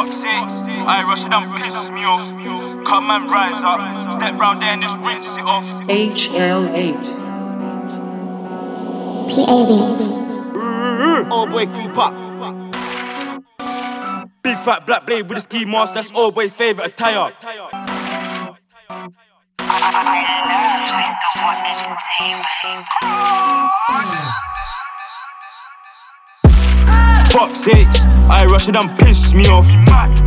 Fuck six, I rush it and piss me off. Come and rise up, step round there and just rinse it off. HL8. PABs. Oboy creep up. Big fat black blade with a ski mask, that's old boy favourite attire. Fuck six, I rush it and piss me off.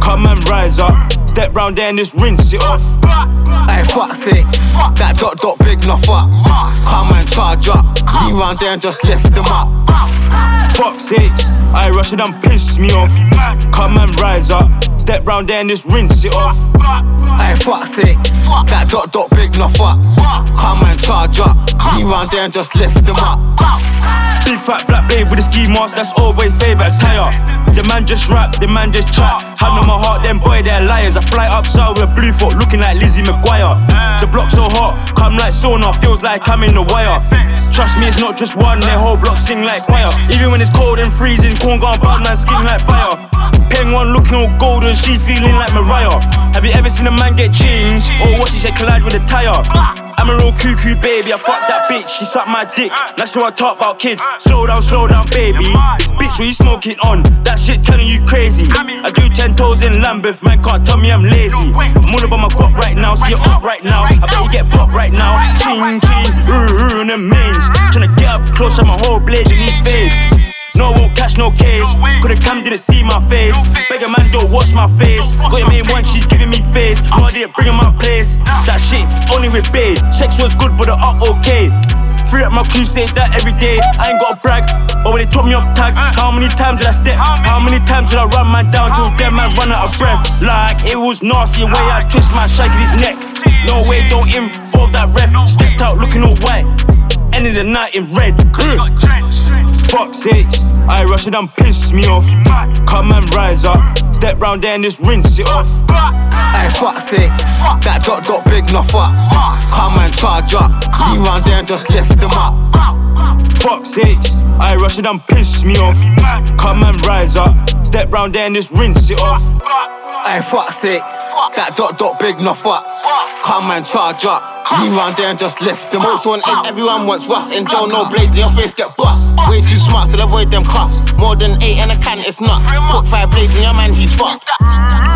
Come and rise up, step round there and just rinse it off. Hey, fuck six. That dot dot big enough up. Come and charge up. Lean round there and just lift them up. Fuck six, I rush it and piss me off. Come and rise up, step round there and just rinse it off. Hey, fuck six. That dot dot big enough fuck. Come and charge up. Lean round there and just lift them up. Big fat black babe with a ski mask, that's always favourite attire. The man just rap, the man just chat. Hand on my heart, them boy, they're liars. I fly upside with a blue foot, looking like Lizzie McGuire. The block so hot, come like sauna, feels like I'm in the wire. Trust me, it's not just one, their whole block sing like choir. Even when it's cold and freezing, corn gone bad man skin like fire. One looking all golden, she feeling like Mariah. Have you ever seen a man get changed? Or what she said collide with a tire? I'm a real cuckoo baby, I fuck that bitch, she suck my dick. That's what I talk about kids. Slow down, slow down, baby. Bitch, what you smoking on? That shit turning you crazy. I do ten toes in Lambeth, man can't tell me I'm lazy. I'm all about my guap right now, see it up right now. I bet you get popped right now. Ching, ching, ooh, ooh, in the mains. Tryna get up close, I'm a whole blazing face. No, I won't catch no case. Could've come, didn't see my face. Beg a man, don't watch my face. Got your main one, she's giving me face. No idea, bring in my place. That shit, only with babe. Sex was good, but the art okay. Free up my crew, say that every day. I ain't gotta brag, but when they took me off tag, how many times did I step? How many times did I run man down till dead man run out of breath? Like it was nasty the way I kissed my shaggy his neck. No way, don't involve that ref. Stepped out looking all white. Ended the night in red. Fuck six, I rush it and piss me off. Come and rise up, step round there and just rinse it off. Hey, fuck six. That dot dot big enough fuck. Come and charge up. Lean round there and just lift them up. Fuck six, I rush it and piss me off. Come and rise up, step round there and just rinse it off. Hey, fuck six. That dot dot big enough fuck. Come and charge up. Lean round there and just lift them up. Most one is everyone wants rust in jail, no blade in your face get bust. Way too smart, still avoid them cuffs. More than eight and a can, it's nuts. Put five blades in your man, he's fucked.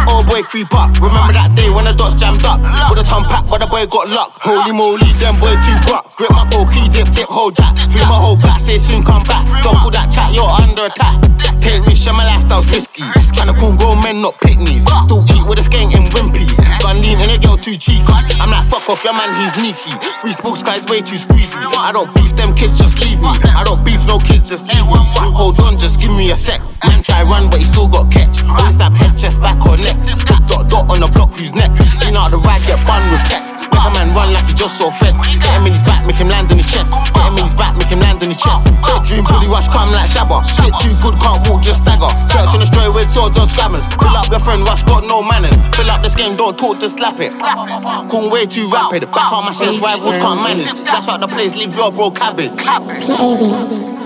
Oh boy, creep up. Remember that day when the dots jammed up? With a ton pack, but the boy got luck. Holy moly, them boy too buck. Grip my pokey, dip, dip, hold that. Feel my whole back, say soon come back. Don't pull that chat, you're under attack. Take risks, and my lifestyle's risky. Tryna cool grown men, not picnics. Still eat with a skank and girl too cheeky. I'm like, fuck off, your man, he's sneaky. Free sports guys way too squeezy. I don't beef them kids, just leave me. I don't beef no kids, just leave me. Hold on, just give me a sec. Man try run, but he still got catch. Always stab head, chest, back or neck. Dot dot dot on the block, who's next? Lean out the ride, get bun with text. Make a man run like he just saw feds. Get him in his back, make him land on his chest. Get him in his back, make him land on his chest. Dream bully rush, come like Shabba. Shit too good, can't walk, just stagger. With swords on scammers. Pull up your friend, rush, got no manners. Fill up this game, don't talk, just slap it. Cool way too rapid. Back on my shit, rivals can't manage. That's out the place, leave your bro cabbage. PABs.